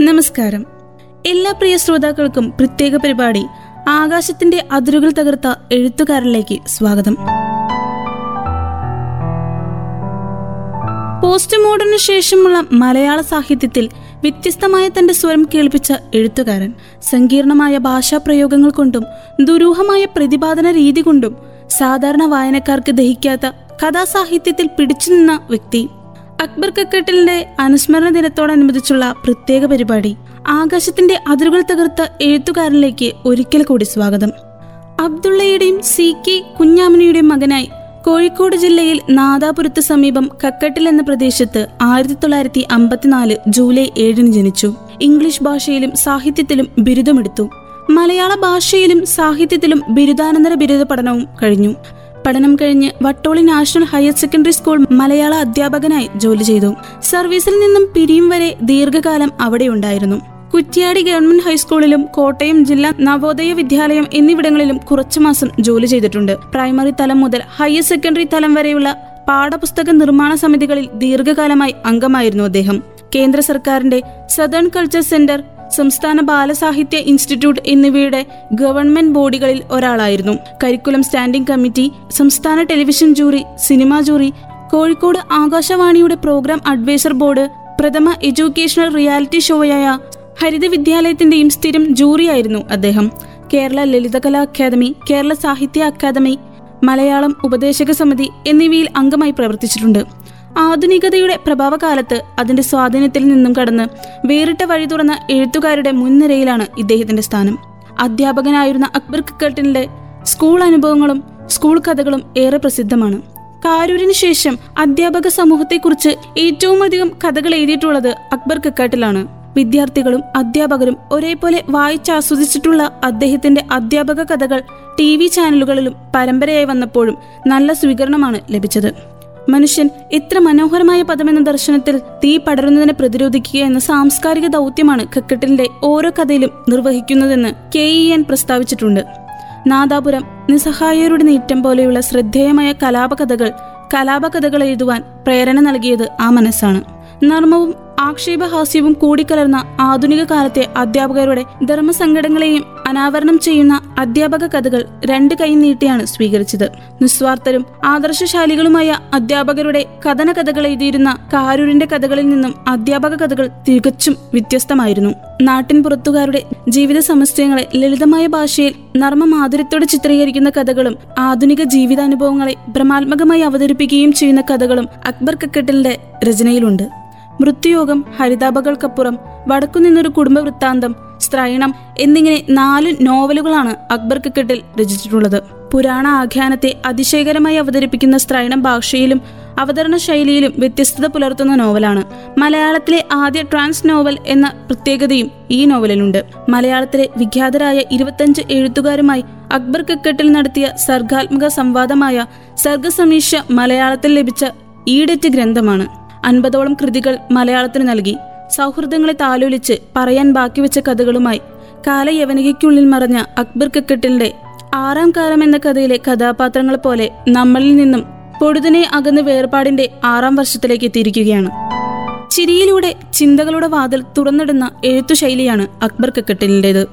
നമസ്കാരം. എല്ലാ പ്രിയ ശ്രോതാക്കൾക്കും പ്രത്യേക പരിപാടി ആകാശത്തിന്റെ അതിരുകൾ തകർത്ത എഴുത്തുകാരിലേക്ക് സ്വാഗതം. പോസ്റ്റ് മോഡേണിന് ശേഷമുള്ള മലയാള സാഹിത്യത്തിൽ വ്യത്യസ്തമായ തന്റെ സ്വരം കേൾപ്പിച്ച എഴുത്തുകാരൻ സങ്കീർണമായ ഭാഷാ പ്രയോഗങ്ങൾ കൊണ്ടും ദുരൂഹമായ പ്രതിപാദന രീതി കൊണ്ടും സാധാരണ വായനക്കാർക്ക് ദഹിക്കാത്ത കഥാസാഹിത്യത്തിൽ പിടിച്ചു നിന്ന വ്യക്തി അക്ബർ കക്കട്ടിലിന്റെ അനുസ്മരണ ദിനത്തോടനുബന്ധിച്ചുള്ള പ്രത്യേക പരിപാടി. ആകാശത്തിന്റെ അതിരുകൾ തകർത്ത എഴുത്തുകാരനിലേക്ക് ഒരിക്കൽ കൂടി സ്വാഗതം. അബ്ദുള്ളയുടെയും സി കെ കുഞ്ഞാമനിയുടെയും മകനായി കോഴിക്കോട് ജില്ലയിൽ നാദാപുരത്ത് സമീപം കക്കട്ടിൽ എന്ന പ്രദേശത്ത് ആയിരത്തി തൊള്ളായിരത്തി അമ്പത്തിനാല് ജൂലൈ ഏഴിന് ജനിച്ചു. ഇംഗ്ലീഷ് ഭാഷയിലും സാഹിത്യത്തിലും ബിരുദമെടുത്തു. മലയാള ഭാഷയിലും സാഹിത്യത്തിലും ബിരുദാനന്തര ബിരുദ പഠനവും കഴിഞ്ഞു. പഠനം കഴിഞ്ഞ് Vattoli national higher secondary school മലയാള അധ്യാപകനായി ജോലി ചെയ്തു. സർവീസിൽ നിന്നും പിരിയും വരെ ദീർഘകാലം അവിടെയുണ്ടായിരുന്നു. കുറ്റ്യാടി ഗവൺമെന്റ് ഹൈസ്കൂളിലും കോട്ടയം ജില്ലാ നവോദയ വിദ്യാലയം എന്നിവിടങ്ങളിലും കുറച്ചു മാസം ജോലി ചെയ്തിട്ടുണ്ട്. പ്രൈമറി തലം മുതൽ ഹയർ സെക്കൻഡറി തലം വരെയുള്ള പാഠപുസ്തക നിർമ്മാണ സമിതികളിൽ ദീർഘകാലമായി അംഗമായിരുന്നു അദ്ദേഹം. കേന്ദ്ര സർക്കാരിന്റെ സദേൺ കൾച്ചർ സെന്റർ സംസ്ഥാന ബാലസാഹിത്യ ഇൻസ്റ്റിറ്റ്യൂട്ട് എന്നിവയുടെ ഗവൺമെന്റ് ബോഡികളിൽ ഒരാളായിരുന്നു. കരിക്കുലം സ്റ്റാൻഡിംഗ് കമ്മിറ്റി സംസ്ഥാന television jury cinema jury Kozhikode ആകാശവാണിയുടെ പ്രോഗ്രാം അഡ്വൈസർ ബോർഡ് പ്രഥമ എഡ്യൂക്കേഷണൽ റിയാലിറ്റി ഷോയായ ഹരിത വിദ്യാലയത്തിന്റെയും സ്ഥിരം ജൂറിയായിരുന്നു അദ്ദേഹം. കേരള ലളിതകലാ അക്കാദമി കേരള സാഹിത്യ അക്കാദമി മലയാളം ഉപദേശക സമിതി എന്നിവയിൽ അംഗമായി പ്രവർത്തിച്ചിട്ടുണ്ട്. ആധുനികതയുടെ പ്രഭാവകാലത്ത് അതിന്റെ സ്വാധീനത്തിൽ നിന്നും കടന്ന് വേറിട്ട വഴി തുറന്ന എഴുത്തുകാരുടെ മുൻനിരയിലാണ് ഇദ്ദേഹത്തിന്റെ സ്ഥാനം. അധ്യാപകനായിരുന്ന അക്ബർ കിക്കട്ടിന്റെ സ്കൂൾ അനുഭവങ്ങളും സ്കൂൾ കഥകളും ഏറെ പ്രസിദ്ധമാണ്. കാരൂരിന് ശേഷം അധ്യാപക സമൂഹത്തെക്കുറിച്ച് ഏറ്റവും അധികം കഥകൾ എഴുതിയിട്ടുള്ളത് അക്ബർ കിക്കാട്ടിലാണ് വിദ്യാർത്ഥികളും അധ്യാപകരും ഒരേപോലെ വായിച്ചാസ്വദിച്ചിട്ടുള്ള അദ്ദേഹത്തിന്റെ അധ്യാപക കഥകൾ ടി ചാനലുകളിലും പരമ്പരയായി വന്നപ്പോഴും നല്ല സ്വീകരണമാണ് ലഭിച്ചത്. മനുഷ്യൻ ഇത്ര മനോഹരമായ പദമെന്ന ദർശനത്തിൽ തീ പടരുന്നതിനെ പ്രതിരോധിക്കുക എന്ന സാംസ്കാരിക ദൗത്യമാണ് കക്കട്ടിലിന്റെ ഓരോ കഥയിലും നിർവഹിക്കുന്നതെന്ന് കെ ഇ എൻ പ്രസ്താവിച്ചിട്ടുണ്ട്. നാദാപുരം നിസ്സഹായരുടെ നീറ്റം പോലെയുള്ള ശ്രദ്ധേയമായ കലാപകഥകൾ കലാപകഥകൾ എഴുതുവാൻ പ്രേരണ നൽകിയത് ആ മനസ്സാണ്. നർമ്മവും ആക്ഷേപഹാസ്യവും കൂടിക്കലർന്ന ആധുനിക കാലത്തെ അധ്യാപകരുടെ ധർമ്മസങ്കടങ്ങളെയും അനാവരണം ചെയ്യുന്ന അധ്യാപക കഥകൾ രണ്ട് കൈ നീട്ടിയാണ് സ്വീകരിച്ചത്. നിസ്വാർത്ഥരും ആദർശശാലികളുമായ അധ്യാപകരുടെ കഥന കഥകൾ എഴുതിയിരുന്ന കാരൂരിന്റെ കഥകളിൽ നിന്നും അധ്യാപക കഥകൾ തികച്ചും വ്യത്യസ്തമായിരുന്നു. നാട്ടിൻ പുറത്തുകാരുടെ ജീവിത സമസ്യങ്ങളെ ലളിതമായ ഭാഷയിൽ നർമ്മ മാധുര്യത്തോടെ ചിത്രീകരിക്കുന്ന കഥകളും ആധുനിക ജീവിതാനുഭവങ്ങളെ ഭ്രമാത്മകമായി അവതരിപ്പിക്കുകയും ചെയ്യുന്ന കഥകളും അക്ബർ കക്കട്ടിലിന്റെ രചനയിലുണ്ട്. മൃത്യുയോഗം ഹരിതാപകൾക്കപ്പുറം വടക്കുനിന്നൊരു കുടുംബ വൃത്താന്തം സ്ത്രൈണം എന്നിങ്ങനെ നാല് നോവലുകളാണ് അക്ബർ ക്രിക്കറ്റിൽ രചിച്ചിട്ടുള്ളത്. പുരാണ ആഖ്യാനത്തെ അതിശയകരമായി അവതരിപ്പിക്കുന്ന സ്ത്രൈണം ഭാഷയിലും അവതരണ ശൈലിയിലും വ്യത്യസ്തത പുലർത്തുന്ന നോവലാണ്. മലയാളത്തിലെ ആദ്യ ട്രാൻസ് നോവൽ എന്ന പ്രത്യേകതയും ഈ നോവലിലുണ്ട്. മലയാളത്തിലെ വിഖ്യാതരായ ഇരുപത്തഞ്ച് എഴുത്തുകാരുമായി അക്ബർ ക്രിക്കറ്റിൽ നടത്തിയ സർഗാത്മക സംവാദമായ സർഗസമീക്ഷ മലയാളത്തിൽ ലഭിച്ച ഈടറ്റ് ഗ്രന്ഥമാണ്. അൻപതോളം കൃതികൾ മലയാളത്തിന് നൽകി. സൗഹൃദങ്ങളെ താലോലിച്ച് പറയാൻ ബാക്കി വെച്ച കഥകളുമായി കാലയവനികയ്ക്കുള്ളിൽ മറഞ്ഞ അക്ബർ കക്കട്ടിലിന്റെ ആറാം കാലം എന്ന കഥയിലെ കഥാപാത്രങ്ങളെ പോലെ നമ്മളിൽ നിന്നും പൊടുതിനെ അകന്ന് വേർപാടിന്റെ ആറാം വർഷത്തിലേക്ക് എത്തിയിരിക്കുകയാണ്. ചിരിയിലൂടെ ചിന്തകളുടെ വാതിൽ തുറന്നിടുന്ന എഴുത്തുശൈലിയാണ് അക്ബർ കക്കട്ടിലിന്റെത്.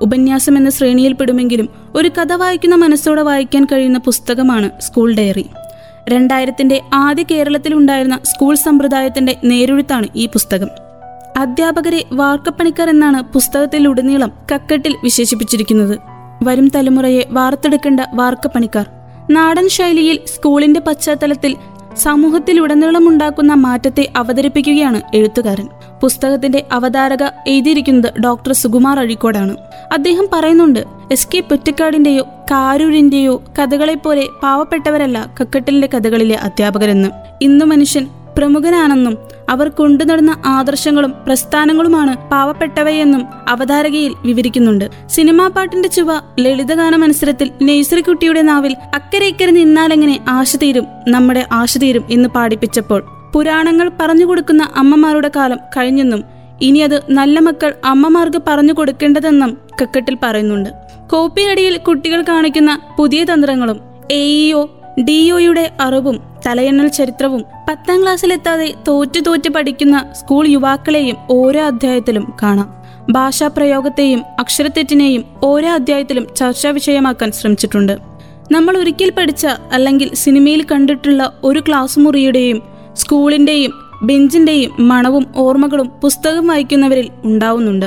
ഉപന്യാസം എന്ന ശ്രേണിയിൽ പെടുമെങ്കിലും ഒരു കഥ വായിക്കുന്ന മനസ്സോടെ വായിക്കാൻ കഴിയുന്ന പുസ്തകമാണ് സ്കൂൾ ഡയറി. രണ്ടായിരത്തിന്റെ ആദ്യ കേരളത്തിലുണ്ടായിരുന്ന സ്കൂൾ സമ്പ്രദായത്തിന്റെ നേരൊഴുത്താണ് ഈ പുസ്തകം. അധ്യാപകരെ വാർക്കപ്പണിക്കാർ എന്നാണ് പുസ്തകത്തിലുടനീളം കക്കട്ടിൽ വിശേഷിപ്പിച്ചിരിക്കുന്നത്. വരും തലമുറയെ വാർത്തെടുക്കേണ്ട വാർക്കപ്പണിക്കാർ. നാടൻ ശൈലിയിൽ സ്കൂളിന്റെ പശ്ചാത്തലത്തിൽ സമൂഹത്തിലുടനീളം ഉണ്ടാക്കുന്ന മാറ്റത്തെ അവതരിപ്പിക്കുകയാണ് എഴുത്തുകാരൻ. പുസ്തകത്തിന്റെ അവതാരക എഴുതിയിരിക്കുന്നത് ഡോക്ടർ സുകുമാർ അഴീക്കോടാണ്. അദ്ദേഹം പറയുന്നുണ്ട് എസ് കെ പൊറ്റക്കാടിന്റെയോ കാരൂരിന്റെയോ കഥകളെപ്പോലെ പാവപ്പെട്ടവരല്ല കക്കട്ടലിന്റെ കഥകളിലെ അധ്യാപകരെന്ന്. ഇന്ന് മനുഷ്യൻ പ്രമുഖനാണെന്നും അവർ കൊണ്ടുനടന്ന ആദർശങ്ങളും പ്രസ്ഥാനങ്ങളുമാണ് പാവപ്പെട്ടവയെന്നും അവതാരകയിൽ വിവരിക്കുന്നുണ്ട്. സിനിമാ പാട്ടിന്റെ ചുവ ലളിതഗാന മത്സരത്തിൽ നെയ്സറിക്കുട്ടിയുടെ നാവിൽ അക്കരെ ഇക്കരെ നിന്നാലെങ്ങനെ ആശ തീരും നമ്മുടെ ആശ തീരും എന്ന് പാടിപ്പിച്ചപ്പോൾ പുരാണങ്ങൾ പറഞ്ഞു കൊടുക്കുന്ന അമ്മമാരുടെ കാലം കഴിഞ്ഞെന്നും ഇനി അത് നല്ല മക്കൾ അമ്മമാർക്ക് പറഞ്ഞു കൊടുക്കേണ്ടതെന്നും കക്കട്ടിൽ പറയുന്നുണ്ട്. കോപ്പിയടിയിൽ കുട്ടികൾ കാണിക്കുന്ന പുതിയ തന്ത്രങ്ങളും എഇഒ ഡിഒയുടെ അറിവും തലയെണ്ണൽ ചരിത്രവും പത്താം ക്ലാസ്സിലെത്താതെ തോറ്റു തോറ്റു പഠിക്കുന്ന സ്കൂൾ യുവാക്കളെയും ഓരോ അധ്യായത്തിലും കാണാം. ഭാഷാ പ്രയോഗത്തെയും അക്ഷരത്തെറ്റിനെയും ഓരോ അധ്യായത്തിലും ചർച്ചാ വിഷയമാക്കാൻ ശ്രമിച്ചിട്ടുണ്ട്. നമ്മൾ ഒരിക്കൽ പഠിച്ച അല്ലെങ്കിൽ സിനിമയിൽ കണ്ടിട്ടുള്ള ഒരു ക്ലാസ് മുറിയുടെയും സ്കൂളിന്റെയും ബെഞ്ചിന്റെയും മണവും ഓർമ്മകളും പുസ്തകം വായിക്കുന്നവരിൽ ഉണ്ടാവുന്നുണ്ട്.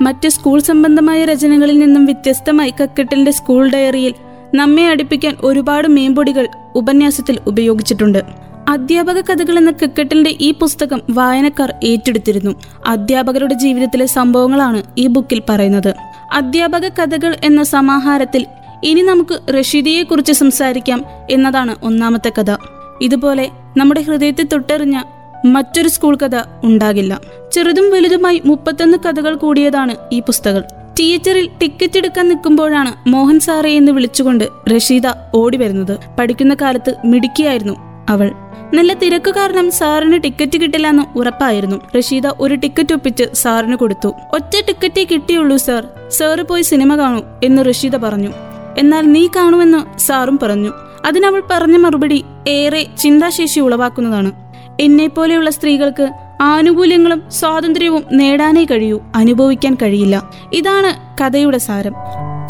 മറ്റ് സ്കൂൾ സംബന്ധമായ രചനകളിൽ നിന്നും വ്യത്യസ്തമായി കക്കെട്ടിന്റെ സ്കൂൾ ഡയറിയിൽ നമ്മെ അടുപ്പിക്കാൻ ഒരുപാട് മേമ്പൊടികൾ ഉപന്യാസത്തിൽ ഉപയോഗിച്ചിട്ടുണ്ട്. അധ്യാപക കഥകൾ എന്ന ക്രിക്കറ്റിന്റെ ഈ പുസ്തകം വായനക്കാർ ഏറ്റെടുത്തിരുന്നു. അധ്യാപകരുടെ ജീവിതത്തിലെ സംഭവങ്ങളാണ് ഈ ബുക്കിൽ പറയുന്നത്. അധ്യാപക കഥകൾ എന്ന സമാഹാരത്തിൽ ഇനി നമുക്ക് റഷീദിയെക്കുറിച്ച് സംസാരിക്കാം എന്നതാണ് ഒന്നാമത്തെ കഥ. ഇതുപോലെ നമ്മുടെ ഹൃദയത്തെ തൊട്ടെറിഞ്ഞ മറ്റൊരു സ്കൂൾ കഥ ഉണ്ടാകില്ല. ചെറുതും വലുതുമായി മുപ്പത്തൊന്ന് കഥകൾ കൂടിയതാണ് ഈ പുസ്തകം. തിയേറ്ററിൽ ടിക്കറ്റ് എടുക്കാൻ നിൽക്കുമ്പോഴാണ് മോഹൻ സാറെ എന്ന് വിളിച്ചുകൊണ്ട് റഷീദ ഓടി വരുന്നത്. പഠിക്കുന്ന കാലത്ത് മിടുക്കിയായിരുന്നു അവൾ. നല്ല തിരക്ക് കാരണം സാറിന് ടിക്കറ്റ് കിട്ടില്ലെന്ന് ഉറപ്പായിരുന്നു. റഷീദ ഒരു ടിക്കറ്റ് ഒപ്പിച്ച് സാറിന് കൊടുത്തു. ഒറ്റ ടിക്കറ്റേ കിട്ടിയുള്ളൂ സാർ. സാറ് പോയി സിനിമ കാണൂ എന്ന് റഷീദ പറഞ്ഞു. എന്നാൽ നീ കാണുമെന്ന് സാറും പറഞ്ഞു. അതിനവൾ പറഞ്ഞ മറുപടി ഏറെ ചിന്താശേഷി ഉളവാക്കുന്നതാണ്. എന്നെപ്പോലെയുള്ള സ്ത്രീകൾക്ക് ആനുകൂല്യങ്ങളും സ്വാതന്ത്ര്യവും നേടാനേ കഴിയൂ അനുഭവിക്കാൻ കഴിയില്ല. ഇതാണ് കഥയുടെ സാരം.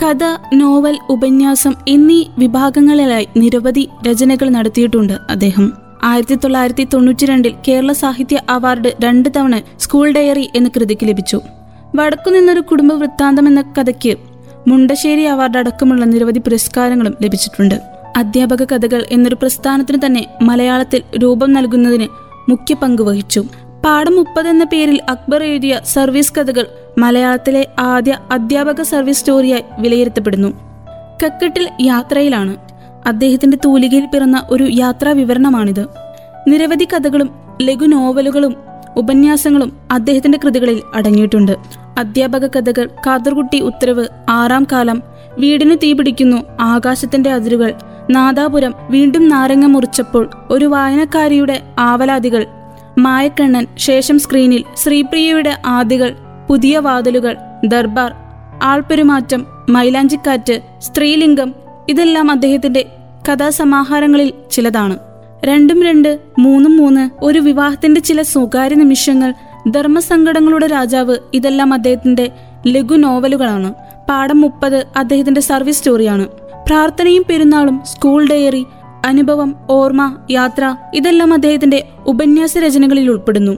കഥ നോവൽ ഉപന്യാസം എന്നീ വിഭാഗങ്ങളിലായി നിരവധി രചനകൾ നടത്തിയിട്ടുണ്ട് അദ്ദേഹം. ആയിരത്തി തൊള്ളായിരത്തി തൊണ്ണൂറ്റി രണ്ടിൽ കേരള സാഹിത്യ അവാർഡ് രണ്ട് തവണ സ്കൂൾ ഡയറി എന്ന കൃതിക്ക് ലഭിച്ചു. വടക്കു നിന്നൊരു കുടുംബ വൃത്താന്തം എന്ന കഥയ്ക്ക് മുണ്ടശ്ശേരി അവാർഡ് അടക്കമുള്ള നിരവധി പുരസ്കാരങ്ങളും ലഭിച്ചിട്ടുണ്ട്. അധ്യാപക കഥകൾ എന്നൊരു പ്രസ്ഥാനത്തിന് തന്നെ മലയാളത്തിൽ രൂപം നൽകുന്നതിന് മുഖ്യ പങ്ക് വഹിച്ചു. പാഠം മുപ്പത് എന്ന പേരിൽ അക്ബർ എഴുതിയ സർവീസ് കഥകൾ മലയാളത്തിലെ ആദ്യ അധ്യാപക സർവീസ് സ്റ്റോറിയായി വിലയിരുത്തപ്പെടുന്നു. കക്കട്ടിൽ യാത്രയിലാണ്. അദ്ദേഹത്തിന്റെ തൂലികയിൽ പിറന്ന ഒരു യാത്രാ വിവരണമാണിത്. നിരവധി കഥകളും ലഘു നോവലുകളും ഉപന്യാസങ്ങളും അദ്ദേഹത്തിന്റെ കൃതികളിൽ അടങ്ങിയിട്ടുണ്ട്. അധ്യാപക കഥകൾ കാതർകുട്ടി ഉത്തരവ് ആറാം കാലം വീടിന് തീപിടിക്കുന്നു ആകാശത്തിന്റെ അതിരുകൾ നാദാപുരം വീണ്ടും നാരങ്ങ മുറിച്ചപ്പോൾ ഒരു വായനക്കാരിയുടെ ആവലാതികൾ മായക്കണ്ണൻ ശേഷം സ്ക്രീനിൽ ശ്രീപ്രിയയുടെ ആദികൾ പുതിയ വാതിലുകൾ ദർബാർ ആൾപെരുമാറ്റം മൈലാഞ്ചിക്കാറ്റ് സ്ത്രീലിംഗം ഇതെല്ലാം അദ്ദേഹത്തിന്റെ കഥാസമാഹാരങ്ങളിൽ ചിലതാണ്. രണ്ടും രണ്ട് മൂന്നും മൂന്ന് ഒരു വിവാഹത്തിന്റെ ചില സ്വകാര്യ നിമിഷങ്ങൾ ധർമ്മസങ്കടങ്ങളുടെ രാജാവ് ഇതെല്ലാം അദ്ദേഹത്തിന്റെ ലഘു നോവലുകളാണ്. പാഠം മുപ്പത് അദ്ദേഹത്തിന്റെ സർവീസ് സ്റ്റോറിയാണ്. പ്രാർത്ഥനയും പെരുന്നാളും സ്കൂൾ ഡയറി അനുഭവം ഓർമ്മ യാത്ര ഇതെല്ലാം അദ്ദേഹത്തിന്റെ ഉപന്യാസ രചനകളിൽ ഉൾപ്പെടുന്നു.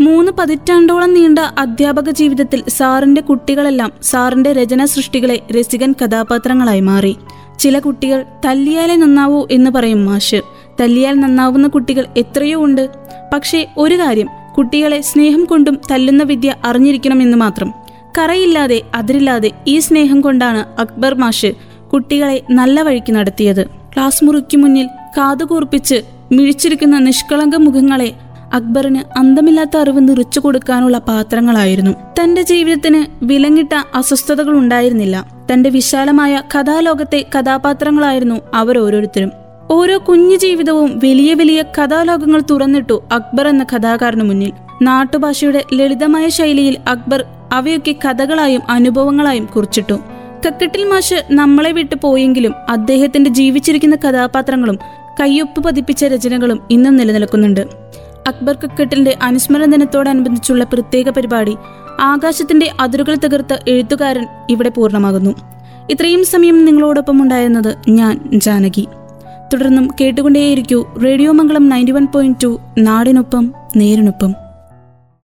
മൂന്ന് പതിറ്റാണ്ടോളം നീണ്ട അധ്യാപക ജീവിതത്തിൽ സാറിന്റെ കുട്ടികളെല്ലാം സാറിന്റെ രചനാ സൃഷ്ടികളെ രസികൻ കഥാപാത്രങ്ങളായി മാറി. ചില കുട്ടികൾ തല്ലിയാലേ നന്നാവൂ എന്ന് പറയും മാഷ്. തല്ലിയാൽ നന്നാവുന്ന കുട്ടികൾ എത്രയോ ഉണ്ട്. പക്ഷേ ഒരു കാര്യം കുട്ടികളെ സ്നേഹം കൊണ്ടും തല്ലുന്ന വിദ്യ അറിഞ്ഞിരിക്കണമെന്ന് മാത്രം. കറയില്ലാതെ അതിരില്ലാതെ ഈ സ്നേഹം കൊണ്ടാണ് അക്ബർ മാഷ് കുട്ടികളെ നല്ല വഴിക്ക് നടത്തിയത്. ക്ലാസ് മുറിക്ക് മുന്നിൽ കാതുകൂർപ്പിച്ച് മിഴിച്ചിരിക്കുന്ന നിഷ്കളങ്ക മുഖങ്ങളെ അക്ബറിന് അന്തമില്ലാത്ത അറിവ് നിറച്ചു കൊടുക്കാനുള്ള പാത്രങ്ങളായിരുന്നു. തന്റെ ജീവിതത്തിന് വിലങ്ങിട്ട അസ്വസ്ഥതകൾ ഉണ്ടായിരുന്നില്ല. തന്റെ വിശാലമായ കഥാലോകത്തെ കഥാപാത്രങ്ങളായിരുന്നു അവർ ഓരോരുത്തരും. ഓരോ കുഞ്ഞു ജീവിതവും വലിയ വലിയ കഥാലോകങ്ങൾ തുറന്നിട്ടു അക്ബർ എന്ന കഥാകാരന് മുന്നിൽ. നാട്ടുഭാഷയുടെ ലളിതമായ ശൈലിയിൽ അക്ബർ അവയൊക്കെ കഥകളായും അനുഭവങ്ങളായും കുറിച്ചിട്ടു. കക്കട്ടിൽ മാഷ് നമ്മളെ വിട്ട് പോയെങ്കിലും അദ്ദേഹത്തിന്റെ ജീവിച്ചിരിക്കുന്ന കഥാപാത്രങ്ങളും കയ്യൊപ്പ് പതിപ്പിച്ച രചനകളും ഇന്നും നിലനിൽക്കുന്നുണ്ട്. അക്ബർ കക്കട്ടിന്റെ അനുസ്മരണ ദിനത്തോടനുബന്ധിച്ചുള്ള പ്രത്യേക പരിപാടി ആകാശത്തിന്റെ അതിരുകൾ തകർത്ത എഴുത്തുകാരൻ ഇവിടെ പൂർണമാകുന്നു. ഇത്രയും സമയം നിങ്ങളോടൊപ്പം ഉണ്ടായിരുന്നത് ഞാൻ ജാനകി. തുടർന്നും കേട്ടുകൊണ്ടേയിരിക്കൂ radio Mangalam ninety one point two നാടിനൊപ്പം നേരിനൊപ്പം.